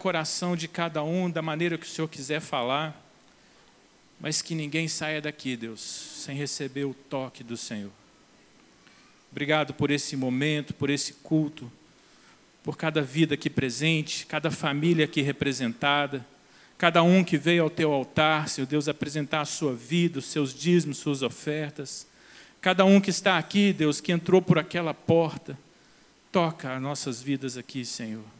coração de cada um da maneira que o Senhor quiser falar, mas que ninguém saia daqui, Deus, sem receber o toque do Senhor. Obrigado por esse momento, por esse culto, por cada vida aqui presente, cada família aqui representada, cada um que veio ao teu altar, Senhor Deus, apresentar a sua vida, os seus dízimos, suas ofertas. Cada um que está aqui, Deus, que entrou por aquela porta, toca as nossas vidas aqui, Senhor.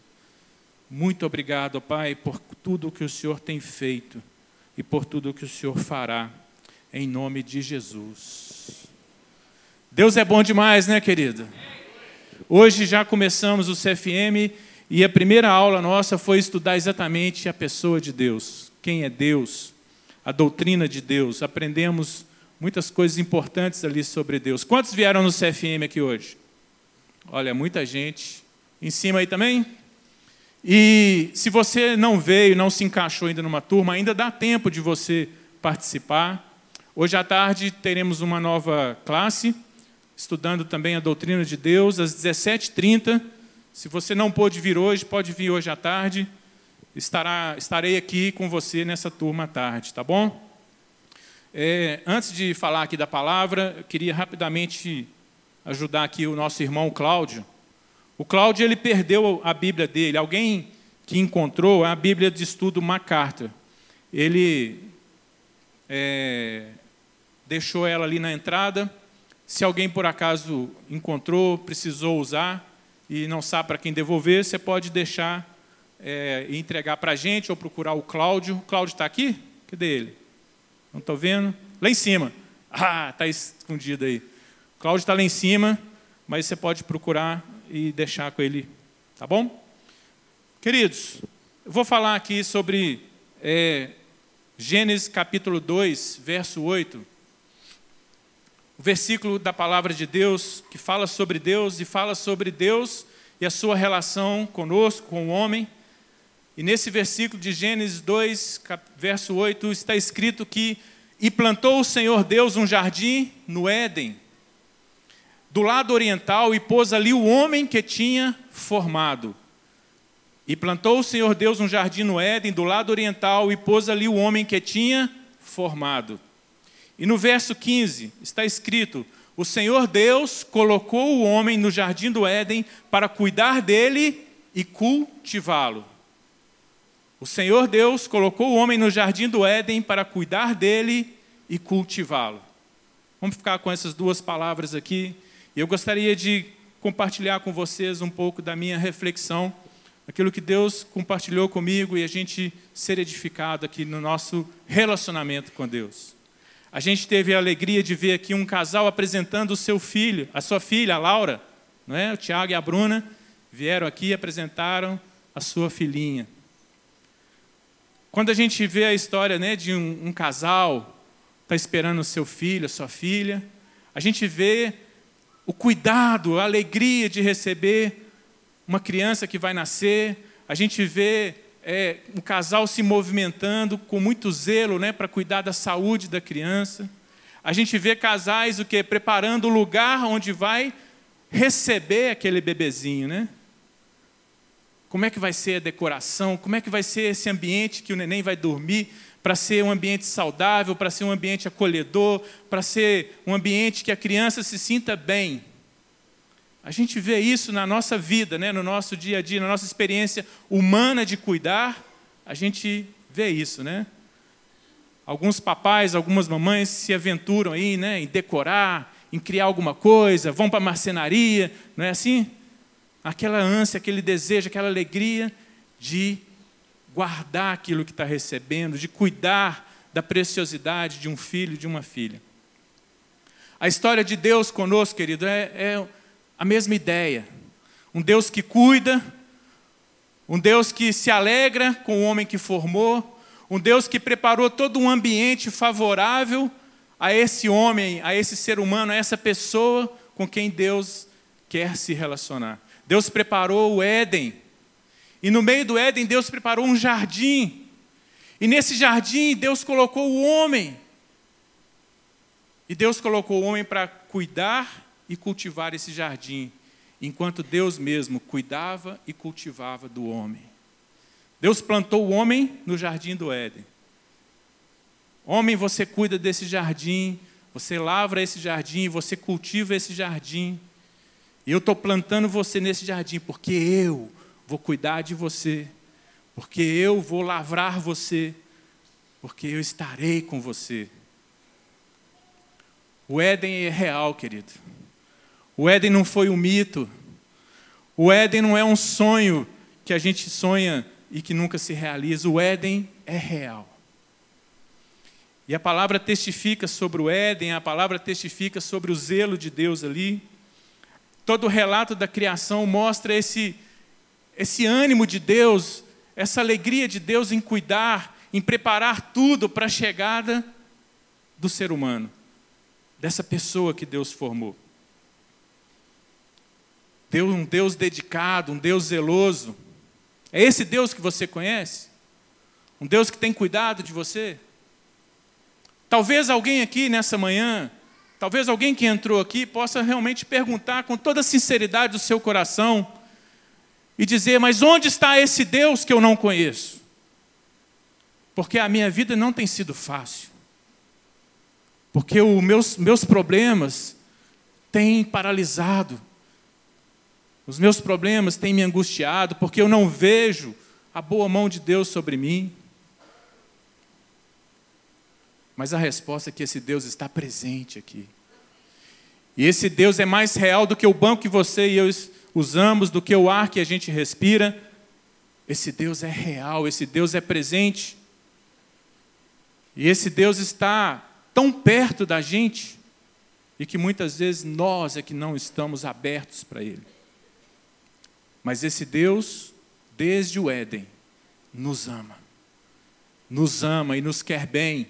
Muito obrigado, Pai, por tudo que o Senhor tem feito e por tudo que o Senhor fará, em nome de Jesus. Deus é bom demais, né, querido? Hoje já começamos o CFM e a primeira aula nossa foi estudar exatamente a pessoa de Deus, quem é Deus, a doutrina de Deus. Aprendemos muitas coisas importantes ali sobre Deus. Quantos vieram no CFM aqui hoje? Olha, muita gente. Em cima aí também? E se você não veio, não se encaixou ainda numa turma, ainda dá tempo de você participar. Hoje à tarde teremos uma nova classe estudando também a doutrina de Deus, às 17h30. Se você não pôde vir hoje, pode vir hoje à tarde. Estará, estarei aqui com você nessa turma à tarde, tá bom? É, antes de falar aqui da palavra, eu queria rapidamente ajudar aqui o nosso irmão Cláudio. O Cláudio ele perdeu a Bíblia dele. Alguém que encontrou a Bíblia de estudo MacArthur. Ele é, deixou ela ali na entrada se alguém por acaso encontrou, precisou usar e não sabe para quem devolver, você pode deixar é, e entregar para a gente ou procurar o Cláudio. O Cláudio está aqui? Cadê ele? Não estou vendo? Lá em cima. Ah, está escondido aí. O Cláudio está lá em cima, mas você pode procurar e deixar com ele. Tá bom? Queridos, eu vou falar aqui sobre é, Gênesis capítulo 2, verso 8 o versículo da palavra de Deus que fala sobre Deus e fala sobre Deus e a sua relação conosco, com o homem. E nesse versículo de Gênesis 2, verso 8, está escrito que e plantou o Senhor Deus um jardim no Éden, do lado oriental, e pôs ali o homem que tinha formado. E plantou o Senhor Deus um jardim no Éden, do lado oriental, e pôs ali o homem que tinha formado. E no verso 15 está escrito: O Senhor Deus colocou o homem no jardim do Éden para cuidar dele e cultivá-lo. O Senhor Deus colocou o homem no jardim do Éden para cuidar dele e cultivá-lo. Vamos ficar com essas duas palavras aqui. Eu gostaria de compartilhar com vocês um pouco da minha reflexão, aquilo que Deus compartilhou comigo e a gente ser edificado aqui no nosso relacionamento com Deus. A gente teve a alegria de ver aqui um casal apresentando o seu filho, a sua filha, a Laura, não é? O Tiago e a Bruna vieram aqui e apresentaram a sua filhinha. Quando a gente vê a história né, de um, um casal está esperando o seu filho, a sua filha, a gente vê o cuidado, a alegria de receber uma criança que vai nascer, a gente vê é, um casal se movimentando com muito zelo né, para cuidar da saúde da criança. A gente vê casais o que preparando o lugar onde vai receber aquele bebezinho, né? Como é que vai ser a decoração? Como é que vai ser esse ambiente que o neném vai dormir? Para ser um ambiente saudável, para ser um ambiente acolhedor, para ser um ambiente que a criança se sinta bem. A gente vê isso na nossa vida, né? no nosso dia a dia, na nossa experiência humana de cuidar, a gente vê isso, né? Alguns papais, algumas mamães se aventuram aí, né, em decorar, em criar alguma coisa, vão para a marcenaria, não é assim? Aquela ânsia, aquele desejo, aquela alegria de guardar aquilo que está recebendo, de cuidar da preciosidade de um filho, de uma filha. A história de Deus conosco, querido, é, é a mesma ideia. Um Deus que cuida, um Deus que se alegra com o homem que formou, um Deus que preparou todo um ambiente favorável a esse homem, a esse ser humano, a essa pessoa com quem Deus quer se relacionar. Deus preparou o Éden. E no meio do Éden, Deus preparou um jardim. E nesse jardim, Deus colocou o homem. E Deus colocou o homem para cuidar e cultivar esse jardim, enquanto Deus mesmo cuidava e cultivava do homem. Deus plantou o homem no jardim do Éden. Homem, você cuida desse jardim, você lavra esse jardim, você cultiva esse jardim. E eu estou plantando você nesse jardim porque eu vou cuidar de você, porque eu vou lavrar você, porque eu estarei com você. O Éden é real, querido. O Éden não foi um mito. O Éden não é um sonho que a gente sonha e que nunca se realiza. O Éden é real. E a palavra testifica sobre o Éden, a palavra testifica sobre o zelo de Deus ali. Todo o relato da criação mostra esse, esse ânimo de Deus, essa alegria de Deus em cuidar, em preparar tudo para a chegada do ser humano, dessa pessoa que Deus formou. Deus, um Deus dedicado, um Deus zeloso. É esse Deus que você conhece? Um Deus que tem cuidado de você? Talvez alguém aqui nessa manhã, talvez alguém que entrou aqui possa realmente perguntar com toda a sinceridade do seu coração e dizer: Mas onde está esse Deus que eu não conheço? Porque a minha vida não tem sido fácil. Porque os meus, meus problemas têm paralisado. Os meus problemas têm me angustiado, porque eu não vejo a boa mão de Deus sobre mim. Mas a resposta é que esse Deus está presente aqui. E esse Deus é mais real do que o banco que você e eu usamos, do que o ar que a gente respira. Esse Deus é real, esse Deus é presente. E esse Deus está tão perto da gente e que muitas vezes nós é que não estamos abertos para Ele. Mas esse Deus, desde o Éden, nos ama. Nos ama e nos quer bem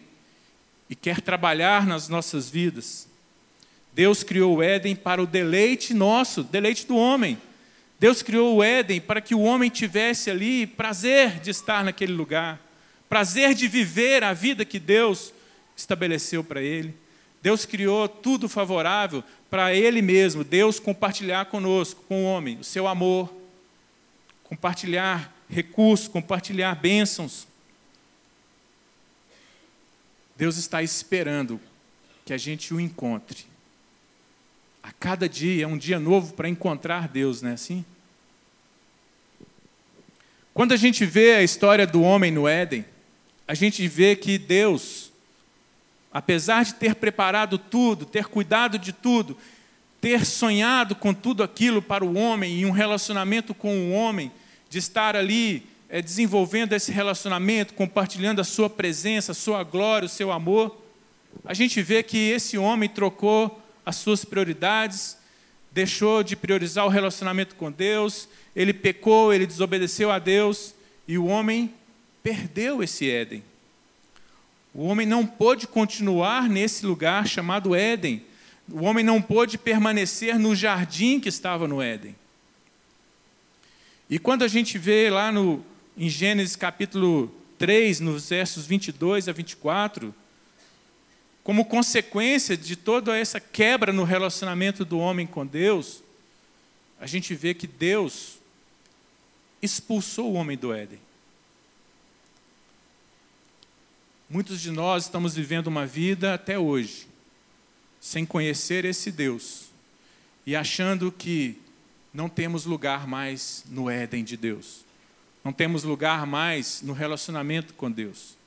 e quer trabalhar nas nossas vidas. Deus criou o Éden para o deleite nosso, deleite do homem. Deus criou o Éden para que o homem tivesse ali prazer de estar naquele lugar, prazer de viver a vida que Deus estabeleceu para ele. Deus criou tudo favorável para ele mesmo, Deus compartilhar conosco, com o homem, o seu amor, compartilhar recursos, compartilhar bênçãos. Deus está esperando que a gente o encontre. A cada dia é um dia novo para encontrar Deus, não é assim? Quando a gente vê a história do homem no Éden, a gente vê que Deus, apesar de ter preparado tudo, ter cuidado de tudo, ter sonhado com tudo aquilo para o homem e um relacionamento com o homem, de estar ali é, desenvolvendo esse relacionamento, compartilhando a sua presença, a sua glória, o seu amor, a gente vê que esse homem trocou as suas prioridades, deixou de priorizar o relacionamento com Deus, ele pecou, ele desobedeceu a Deus e o homem perdeu esse Éden. O homem não pôde continuar nesse lugar chamado Éden. O homem não pôde permanecer no jardim que estava no Éden. E quando a gente vê lá no, em Gênesis capítulo 3, nos versos 22 a 24, como consequência de toda essa quebra no relacionamento do homem com Deus, a gente vê que Deus expulsou o homem do Éden. Muitos de nós estamos vivendo uma vida até hoje sem conhecer esse Deus e achando que não temos lugar mais no Éden de Deus. Não temos lugar mais no relacionamento com Deus.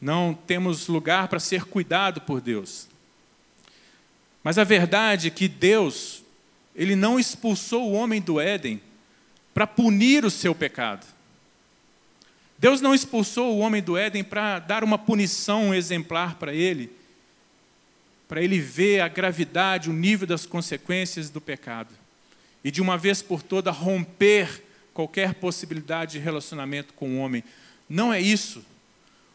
Não temos lugar para ser cuidado por Deus. Mas a verdade é que Deus, ele não expulsou o homem do Éden para punir o seu pecado. Deus não expulsou o homem do Éden para dar uma punição exemplar para ele, para ele ver a gravidade, o nível das consequências do pecado. E de uma vez por toda romper qualquer possibilidade de relacionamento com o homem. Não é isso.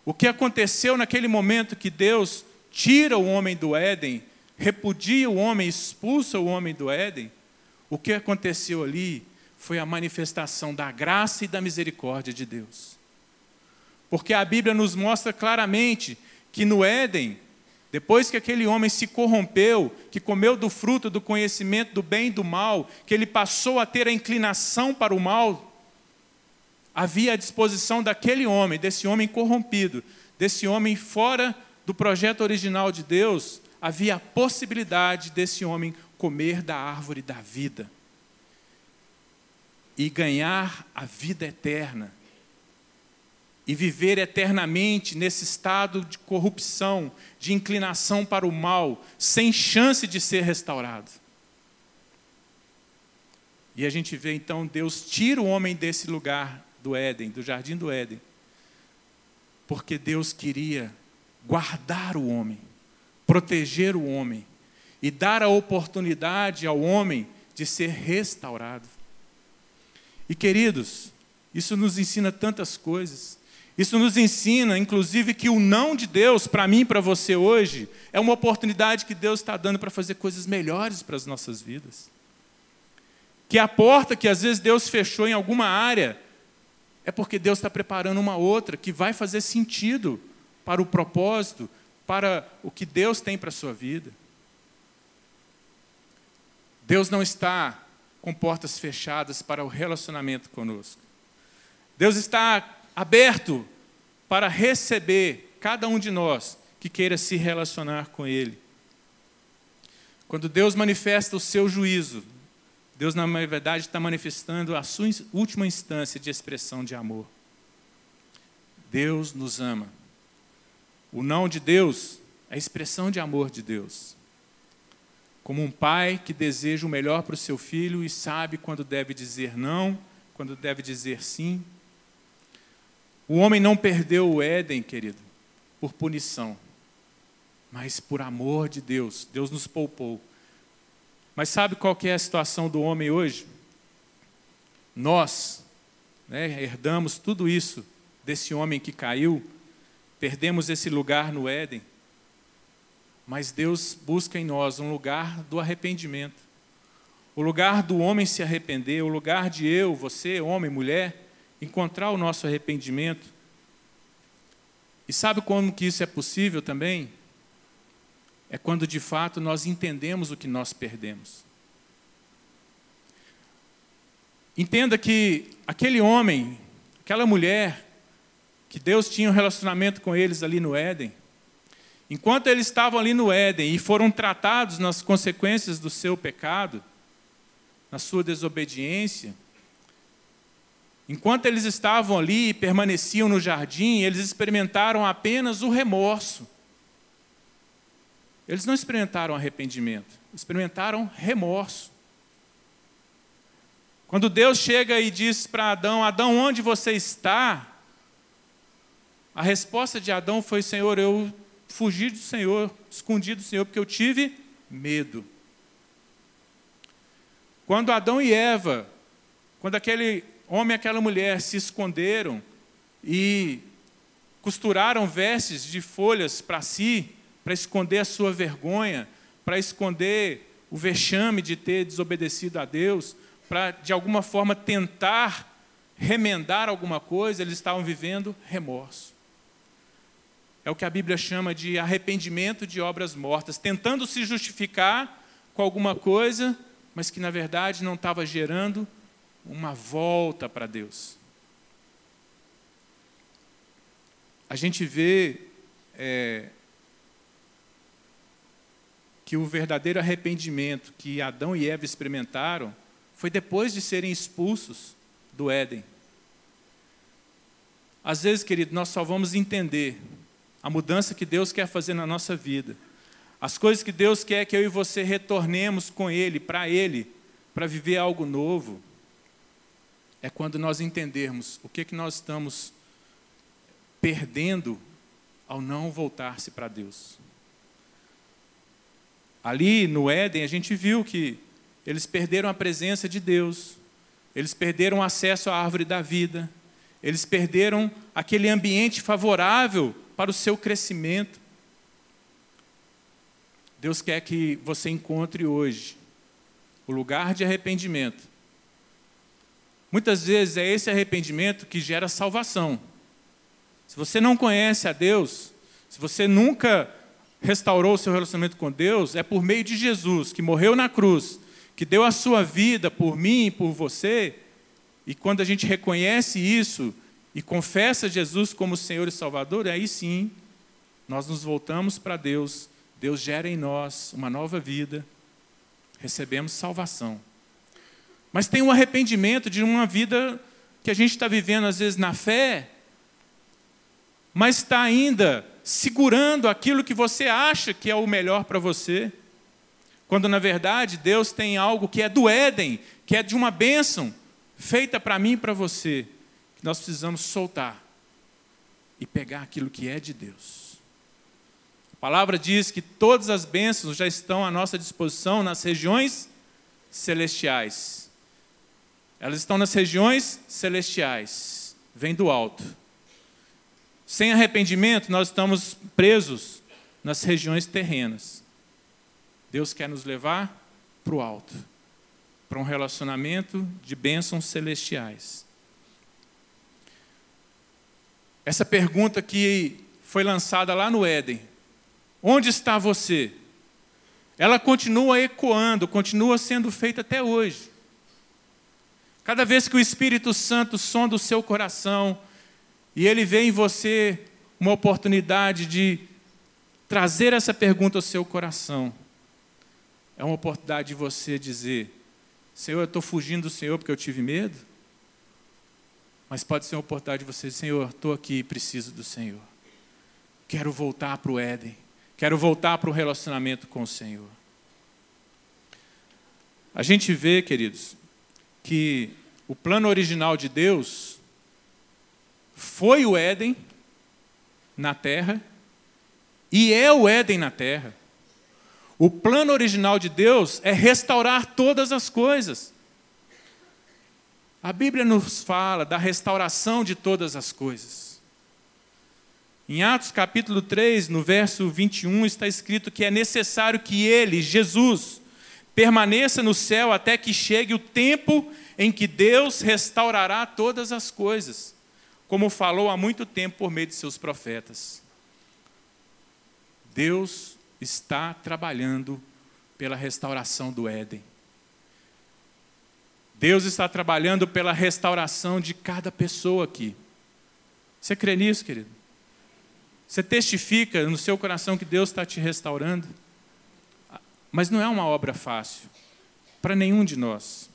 O que aconteceu naquele momento que Deus tira o homem do Éden, repudia o homem, expulsa o homem do Éden, o que aconteceu ali foi a manifestação da graça e da misericórdia de Deus. Porque a Bíblia nos mostra claramente que no Éden, depois que aquele homem se corrompeu, que comeu do fruto do conhecimento do bem e do mal, que ele passou a ter a inclinação para o mal, havia à disposição daquele homem, desse homem corrompido, desse homem fora do projeto original de Deus, havia a possibilidade desse homem comer da árvore da vida e ganhar a vida eterna e viver eternamente nesse estado de corrupção, de inclinação para o mal, sem chance de ser restaurado. E a gente vê então Deus tira o homem desse lugar do Éden, do jardim do Éden, porque Deus queria guardar o homem, proteger o homem e dar a oportunidade ao homem de ser restaurado. E queridos, isso nos ensina tantas coisas. Isso nos ensina, inclusive, que o não de Deus, para mim e para você hoje, é uma oportunidade que Deus está dando para fazer coisas melhores para as nossas vidas. Que a porta que às vezes Deus fechou em alguma área, é porque Deus está preparando uma outra que vai fazer sentido para o propósito, para o que Deus tem para a sua vida. Deus não está com portas fechadas para o relacionamento conosco. Deus está aberto para receber cada um de nós que queira se relacionar com Ele. Quando Deus manifesta o seu juízo, Deus, na verdade, está manifestando a sua última instância de expressão de amor. Deus nos ama. O não de Deus é a expressão de amor de Deus. Como um pai que deseja o melhor para o seu filho e sabe quando deve dizer não, quando deve dizer sim. O homem não perdeu o Éden, querido, por punição, mas por amor de Deus. Deus nos poupou. Mas sabe qual que é a situação do homem hoje? Nós né, herdamos tudo isso desse homem que caiu, perdemos esse lugar no Éden, mas Deus busca em nós um lugar do arrependimento. O lugar do homem se arrepender, o lugar de eu, você, homem, mulher, encontrar o nosso arrependimento. E sabe como que isso é possível também? É quando de fato nós entendemos o que nós perdemos. Entenda que aquele homem, aquela mulher, que Deus tinha um relacionamento com eles ali no Éden, enquanto eles estavam ali no Éden e foram tratados nas consequências do seu pecado, na sua desobediência, enquanto eles estavam ali e permaneciam no jardim, eles experimentaram apenas o remorso eles não experimentaram arrependimento, experimentaram remorso. Quando Deus chega e diz para Adão: Adão, onde você está? A resposta de Adão foi: Senhor, eu fugi do Senhor, escondi do Senhor, porque eu tive medo. Quando Adão e Eva, quando aquele homem e aquela mulher se esconderam e costuraram vestes de folhas para si, para esconder a sua vergonha, para esconder o vexame de ter desobedecido a Deus, para de alguma forma tentar remendar alguma coisa, eles estavam vivendo remorso. É o que a Bíblia chama de arrependimento de obras mortas, tentando se justificar com alguma coisa, mas que na verdade não estava gerando uma volta para Deus. A gente vê é, que o verdadeiro arrependimento que Adão e Eva experimentaram foi depois de serem expulsos do Éden. Às vezes, querido, nós só vamos entender a mudança que Deus quer fazer na nossa vida, as coisas que Deus quer que eu e você retornemos com Ele, para Ele, para viver algo novo, é quando nós entendermos o que, que nós estamos perdendo ao não voltar-se para Deus. Ali no Éden, a gente viu que eles perderam a presença de Deus, eles perderam acesso à árvore da vida, eles perderam aquele ambiente favorável para o seu crescimento. Deus quer que você encontre hoje o lugar de arrependimento. Muitas vezes é esse arrependimento que gera salvação. Se você não conhece a Deus, se você nunca restaurou o seu relacionamento com Deus é por meio de Jesus, que morreu na cruz, que deu a sua vida por mim e por você, E quando a gente reconhece isso e confessa Jesus como Senhor e Salvador, aí sim nós nos voltamos para Deus, Deus gera em nós uma nova vida, recebemos salvação. Mas tem um arrependimento de uma vida que a gente está vivendo, às vezes, na fé, mas está ainda segurando aquilo que você acha que é o melhor para você, quando na verdade Deus tem algo que é do Éden, que é de uma bênção feita para mim e para você, que nós precisamos soltar e pegar aquilo que é de Deus. A palavra diz que todas as bênçãos já estão à nossa disposição nas regiões celestiais. Elas estão nas regiões celestiais, vem do alto. Sem arrependimento, nós estamos presos nas regiões terrenas. Deus quer nos levar para o alto, para um relacionamento de bênçãos celestiais. Essa pergunta que foi lançada lá no Éden: onde está você? Ela continua ecoando, continua sendo feita até hoje. Cada vez que o Espírito Santo sonda o seu coração, e ele vê em você uma oportunidade de trazer essa pergunta ao seu coração. É uma oportunidade de você dizer: Senhor, eu estou fugindo do Senhor porque eu tive medo. Mas pode ser uma oportunidade de você dizer: Senhor, estou aqui e preciso do Senhor. Quero voltar para o Éden. Quero voltar para o relacionamento com o Senhor. A gente vê, queridos, que o plano original de Deus foi o Éden na terra e é o Éden na terra. O plano original de Deus é restaurar todas as coisas. A Bíblia nos fala da restauração de todas as coisas. Em Atos capítulo 3, no verso 21, está escrito que é necessário que ele, Jesus, permaneça no céu até que chegue o tempo em que Deus restaurará todas as coisas como falou há muito tempo por meio de seus profetas. Deus está trabalhando pela restauração do Éden. Deus está trabalhando pela restauração de cada pessoa aqui. Você crê nisso, querido? Você testifica no seu coração que Deus está te restaurando? Mas não é uma obra fácil para nenhum de nós.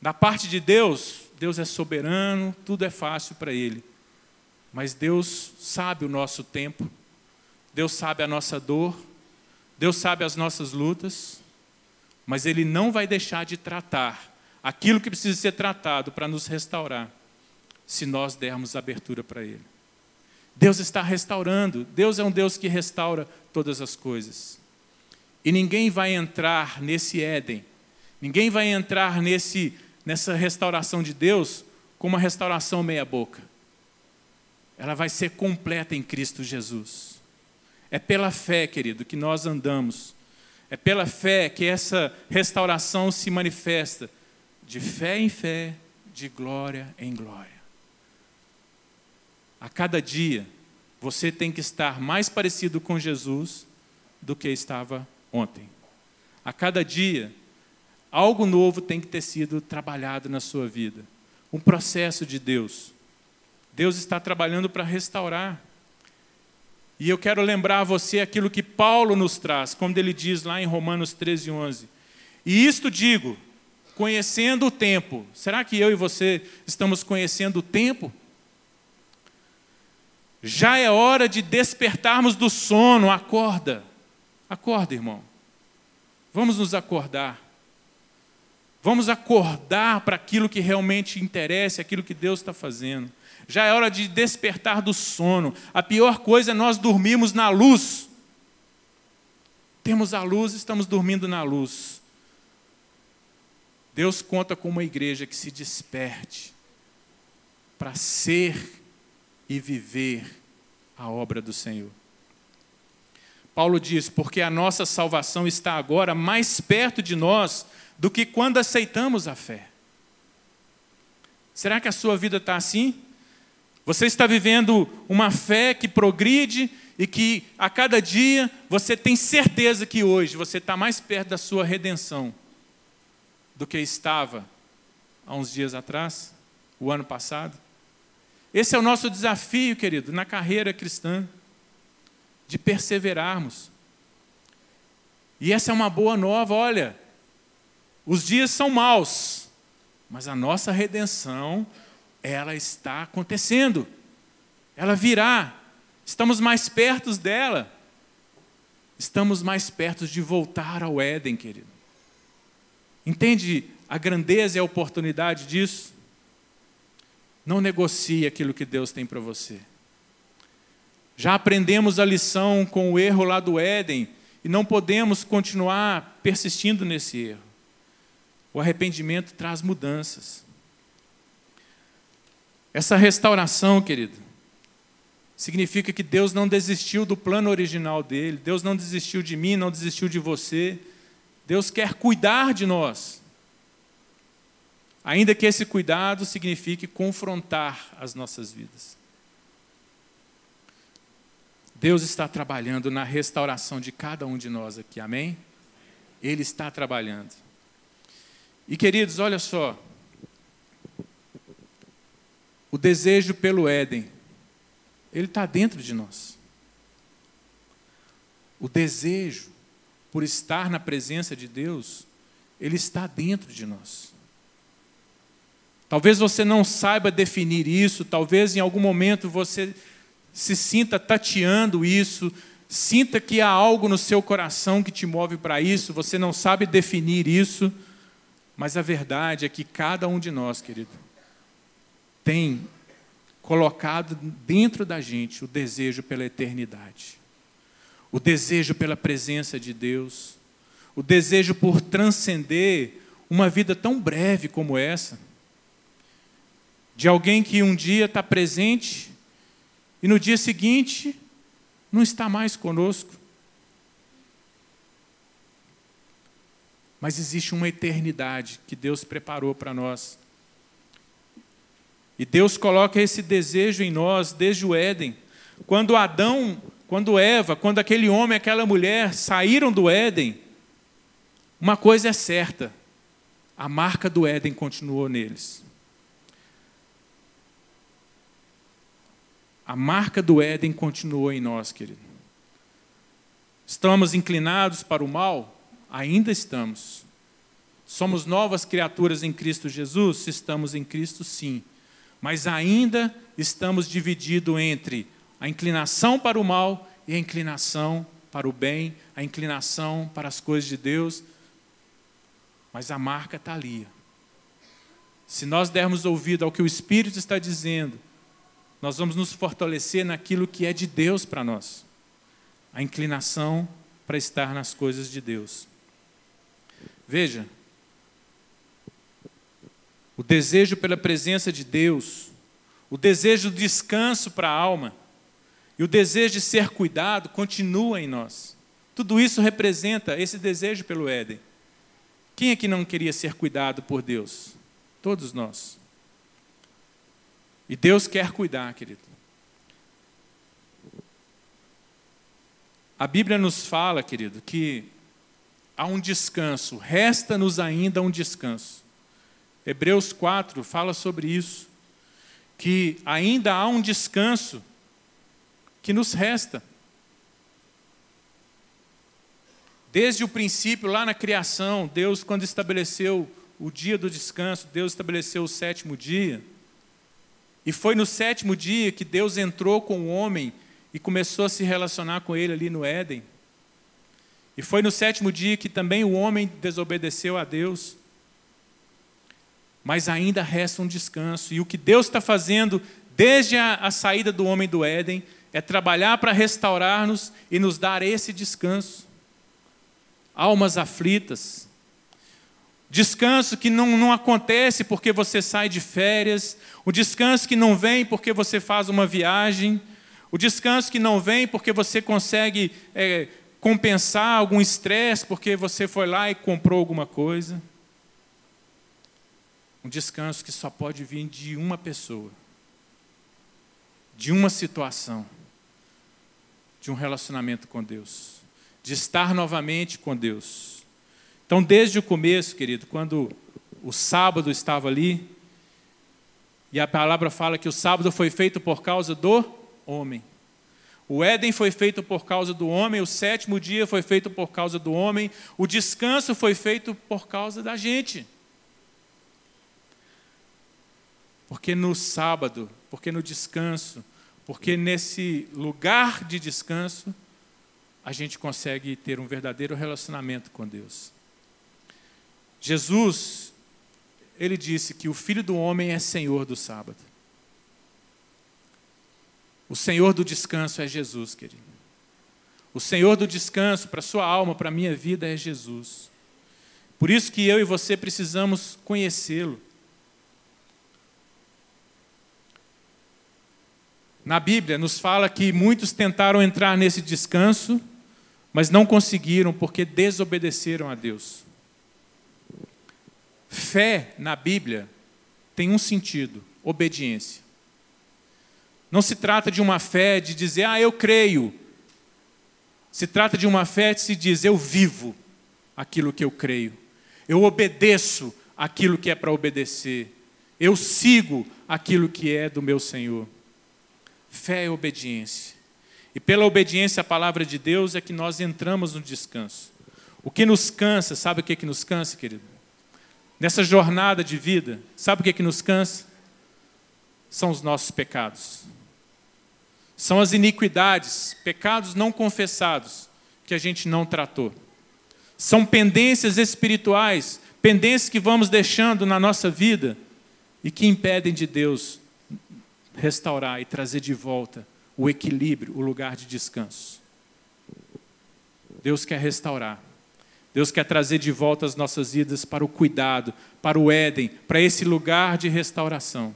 Da parte de Deus, Deus é soberano, tudo é fácil para Ele. Mas Deus sabe o nosso tempo, Deus sabe a nossa dor, Deus sabe as nossas lutas, mas Ele não vai deixar de tratar aquilo que precisa ser tratado para nos restaurar, se nós dermos abertura para Ele. Deus está restaurando, Deus é um Deus que restaura todas as coisas. E ninguém vai entrar nesse Éden, ninguém vai entrar nesse nessa restauração de Deus com uma restauração meia-boca. Ela vai ser completa em Cristo Jesus. É pela fé, querido, que nós andamos. É pela fé que essa restauração se manifesta, de fé em fé, de glória em glória. A cada dia, você tem que estar mais parecido com Jesus do que estava ontem. A cada dia, Algo novo tem que ter sido trabalhado na sua vida. Um processo de Deus. Deus está trabalhando para restaurar. E eu quero lembrar a você aquilo que Paulo nos traz, como ele diz lá em Romanos 13, 11. E isto digo, conhecendo o tempo. Será que eu e você estamos conhecendo o tempo? Já é hora de despertarmos do sono. Acorda. Acorda, irmão. Vamos nos acordar. Vamos acordar para aquilo que realmente interessa, aquilo que Deus está fazendo. Já é hora de despertar do sono. A pior coisa é nós dormirmos na luz. Temos a luz, estamos dormindo na luz. Deus conta com uma igreja que se desperte para ser e viver a obra do Senhor. Paulo diz: porque a nossa salvação está agora mais perto de nós do que quando aceitamos a fé. Será que a sua vida está assim? Você está vivendo uma fé que progride e que a cada dia você tem certeza que hoje você está mais perto da sua redenção do que estava há uns dias atrás, o ano passado. Esse é o nosso desafio, querido, na carreira cristã, de perseverarmos. E essa é uma boa nova, olha, os dias são maus, mas a nossa redenção, ela está acontecendo. Ela virá. Estamos mais perto dela. Estamos mais perto de voltar ao Éden, querido. Entende a grandeza e a oportunidade disso? Não negocie aquilo que Deus tem para você. Já aprendemos a lição com o erro lá do Éden e não podemos continuar persistindo nesse erro. O arrependimento traz mudanças. Essa restauração, querido, significa que Deus não desistiu do plano original dele, Deus não desistiu de mim, não desistiu de você. Deus quer cuidar de nós. Ainda que esse cuidado signifique confrontar as nossas vidas. Deus está trabalhando na restauração de cada um de nós aqui, amém? Ele está trabalhando. E queridos, olha só. O desejo pelo Éden, ele está dentro de nós. O desejo por estar na presença de Deus, ele está dentro de nós. Talvez você não saiba definir isso, talvez em algum momento você se sinta tateando isso, sinta que há algo no seu coração que te move para isso, você não sabe definir isso, mas a verdade é que cada um de nós, querido, tem colocado dentro da gente o desejo pela eternidade, o desejo pela presença de Deus, o desejo por transcender uma vida tão breve como essa, de alguém que um dia está presente e no dia seguinte não está mais conosco. Mas existe uma eternidade que Deus preparou para nós. E Deus coloca esse desejo em nós desde o Éden. Quando Adão, quando Eva, quando aquele homem, aquela mulher saíram do Éden, uma coisa é certa: a marca do Éden continuou neles. A marca do Éden continuou em nós, querido. Estamos inclinados para o mal? Ainda estamos. Somos novas criaturas em Cristo Jesus? Estamos em Cristo, sim. Mas ainda estamos divididos entre a inclinação para o mal e a inclinação para o bem, a inclinação para as coisas de Deus. Mas a marca está ali. Se nós dermos ouvido ao que o Espírito está dizendo, nós vamos nos fortalecer naquilo que é de Deus para nós. A inclinação para estar nas coisas de Deus. Veja, o desejo pela presença de Deus, o desejo de descanso para a alma e o desejo de ser cuidado continua em nós. Tudo isso representa esse desejo pelo Éden. Quem é que não queria ser cuidado por Deus? Todos nós. E Deus quer cuidar, querido. A Bíblia nos fala, querido, que há um descanso, resta-nos ainda um descanso. Hebreus 4 fala sobre isso, que ainda há um descanso que nos resta. Desde o princípio, lá na criação, Deus, quando estabeleceu o dia do descanso, Deus estabeleceu o sétimo dia. E foi no sétimo dia que Deus entrou com o homem e começou a se relacionar com ele ali no Éden. E foi no sétimo dia que também o homem desobedeceu a Deus. Mas ainda resta um descanso. E o que Deus está fazendo desde a, a saída do homem do Éden é trabalhar para restaurar-nos e nos dar esse descanso. Almas aflitas, Descanso que não, não acontece porque você sai de férias, o descanso que não vem porque você faz uma viagem, o descanso que não vem porque você consegue é, compensar algum estresse porque você foi lá e comprou alguma coisa. Um descanso que só pode vir de uma pessoa, de uma situação, de um relacionamento com Deus, de estar novamente com Deus. Então, desde o começo, querido, quando o sábado estava ali. E a palavra fala que o sábado foi feito por causa do homem. O Éden foi feito por causa do homem, o sétimo dia foi feito por causa do homem, o descanso foi feito por causa da gente. Porque no sábado, porque no descanso, porque nesse lugar de descanso, a gente consegue ter um verdadeiro relacionamento com Deus. Jesus, ele disse que o filho do homem é senhor do sábado. O Senhor do descanso é Jesus, querido. O Senhor do descanso para a sua alma, para a minha vida é Jesus. Por isso que eu e você precisamos conhecê-lo. Na Bíblia nos fala que muitos tentaram entrar nesse descanso, mas não conseguiram porque desobedeceram a Deus. Fé na Bíblia tem um sentido: obediência. Não se trata de uma fé de dizer, ah, eu creio. Se trata de uma fé de se diz, eu vivo aquilo que eu creio. Eu obedeço aquilo que é para obedecer. Eu sigo aquilo que é do meu Senhor. Fé é obediência. E pela obediência à palavra de Deus é que nós entramos no descanso. O que nos cansa, sabe o que, é que nos cansa, querido? Nessa jornada de vida, sabe o que, é que nos cansa? São os nossos pecados. São as iniquidades, pecados não confessados, que a gente não tratou. São pendências espirituais, pendências que vamos deixando na nossa vida e que impedem de Deus restaurar e trazer de volta o equilíbrio, o lugar de descanso. Deus quer restaurar. Deus quer trazer de volta as nossas vidas para o cuidado, para o Éden, para esse lugar de restauração.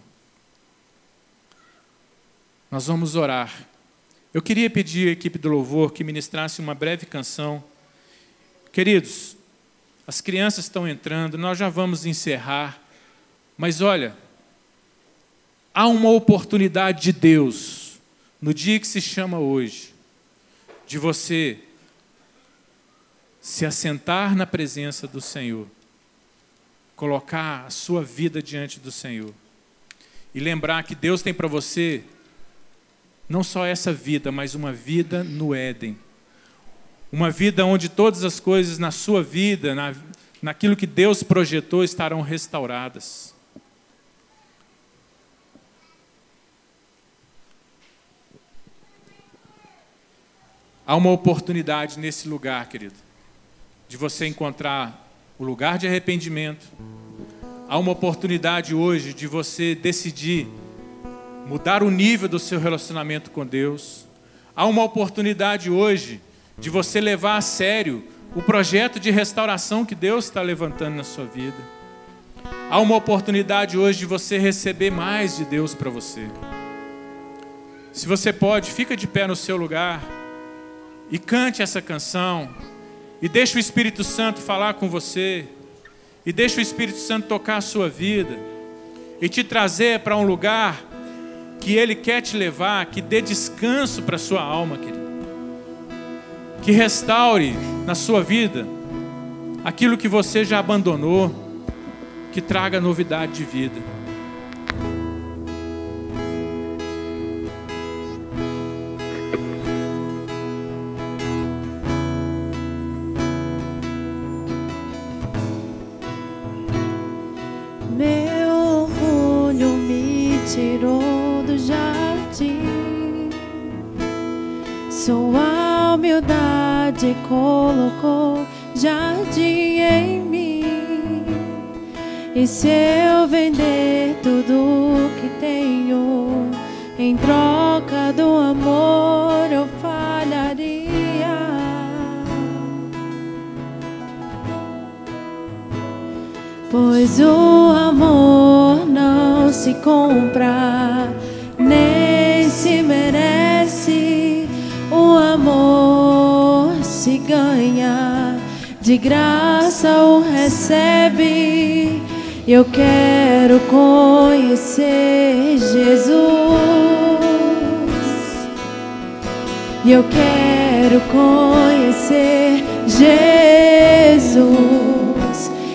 Nós vamos orar. Eu queria pedir à equipe do louvor que ministrasse uma breve canção. Queridos, as crianças estão entrando, nós já vamos encerrar. Mas olha, há uma oportunidade de Deus, no dia que se chama hoje, de você se assentar na presença do Senhor, colocar a sua vida diante do Senhor e lembrar que Deus tem para você não só essa vida, mas uma vida no Éden. Uma vida onde todas as coisas na sua vida, na, naquilo que Deus projetou, estarão restauradas. Há uma oportunidade nesse lugar, querido, de você encontrar o lugar de arrependimento. Há uma oportunidade hoje de você decidir mudar o nível do seu relacionamento com Deus. Há uma oportunidade hoje de você levar a sério o projeto de restauração que Deus está levantando na sua vida. Há uma oportunidade hoje de você receber mais de Deus para você. Se você pode, fica de pé no seu lugar e cante essa canção e deixe o Espírito Santo falar com você e deixe o Espírito Santo tocar a sua vida e te trazer para um lugar que Ele quer te levar, que dê descanso para a sua alma, querido. Que restaure na sua vida aquilo que você já abandonou, que traga novidade de vida. E se eu vender tudo que tenho em troca do amor, eu falharia. Pois o amor não se compra, nem se merece o amor se ganha, de graça Eu quero conhecer Jesus. Eu quero conhecer Jesus.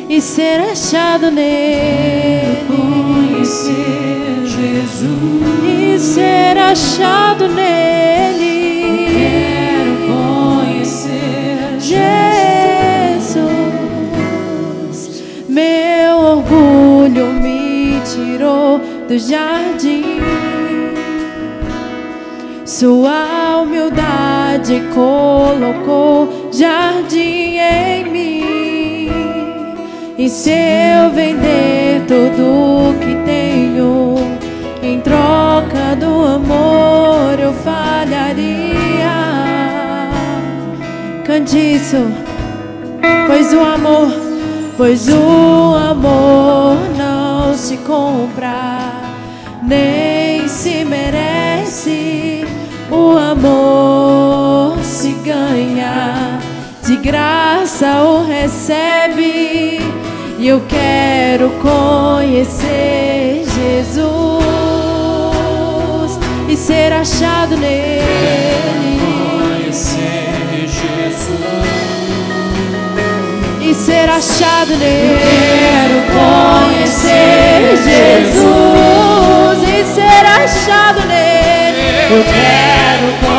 e ser achado nele. Conhecer Jesus. E ser achado nele. Do jardim. Sua humildade colocou jardim em mim. E se eu vender tudo que tenho em troca do amor, eu falharia. Cante isso. Pois o amor, pois o amor não se compra, nem se merece. O amor se ganha, de graça o recebe. E eu quero conhecer Jesus e ser achado nele. conhecer Jesus. e ser achado nele. Quero conhecer Jesus ser achado nele. Eu quero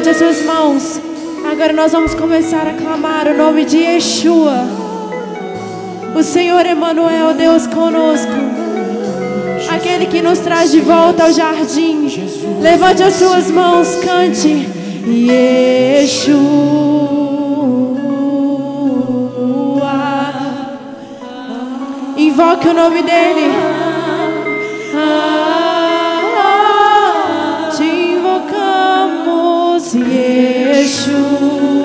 Levante as suas mãos. Agora nós vamos começar a clamar o nome de Yeshua. O Senhor Emanuel, Deus conosco. Aquele que nos traz de volta ao jardim. Levante as suas mãos, cante. Yeshua. Invoque o nome dele. Ah, invocamos, Yeshua.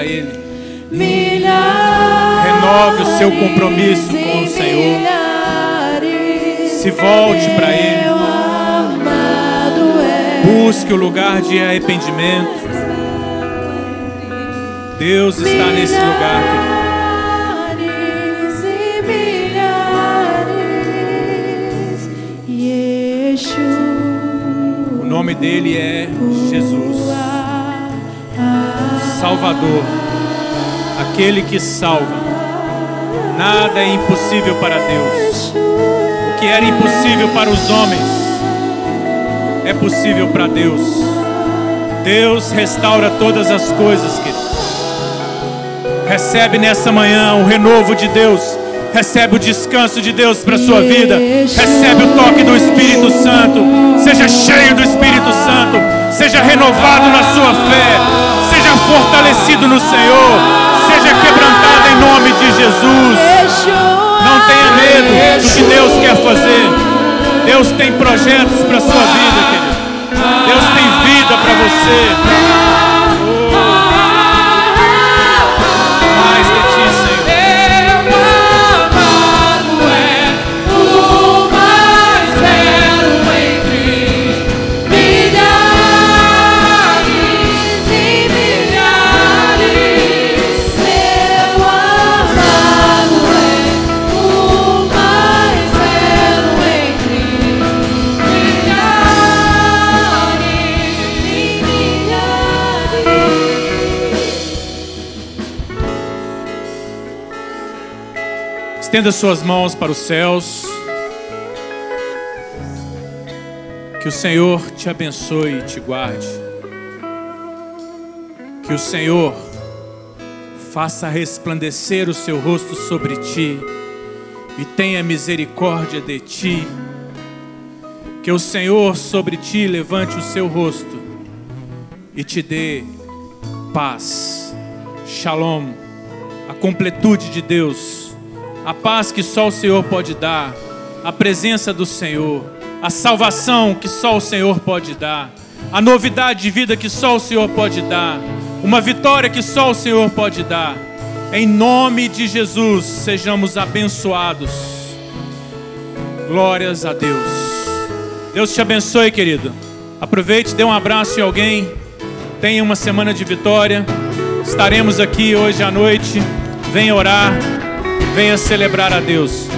A Ele, renove o seu compromisso com o Senhor, se volte para Ele, é busque o lugar de arrependimento. Deus está nesse lugar, querido. O nome dele é Jesus, Salvador, aquele que salva. Nada é impossível para Deus. O que era impossível para os homens é possível para Deus. Deus restaura todas as coisas, querido. Recebe nessa manhã o renovo de Deus. Recebe o descanso de Deus para sua vida. Recebe o toque do Espírito Santo. Seja cheio do Espírito Santo. Seja renovado na sua fé. Fortalecido no Senhor. Seja quebrantado em nome de Jesus. Não tenha medo do que Deus quer fazer. Deus tem projetos para sua vida, querido. Deus tem vida para você. Estenda suas mãos para os céus. Que o Senhor te abençoe e te guarde. Que o Senhor faça resplandecer o seu rosto sobre ti e tenha misericórdia de ti. Que o Senhor sobre ti levante o seu rosto e te dê paz, shalom, a completude de Deus, a paz que só o Senhor pode dar, a presença do Senhor, a salvação que só o Senhor pode dar, a novidade de vida que só o Senhor pode dar, uma vitória que só o Senhor pode dar. Em nome de Jesus, sejamos abençoados. Glórias a Deus. Deus te abençoe, querido. Aproveite, dê um abraço em alguém. Tenha uma semana de vitória. Estaremos aqui hoje à noite. Venha orar, venha celebrar a Deus.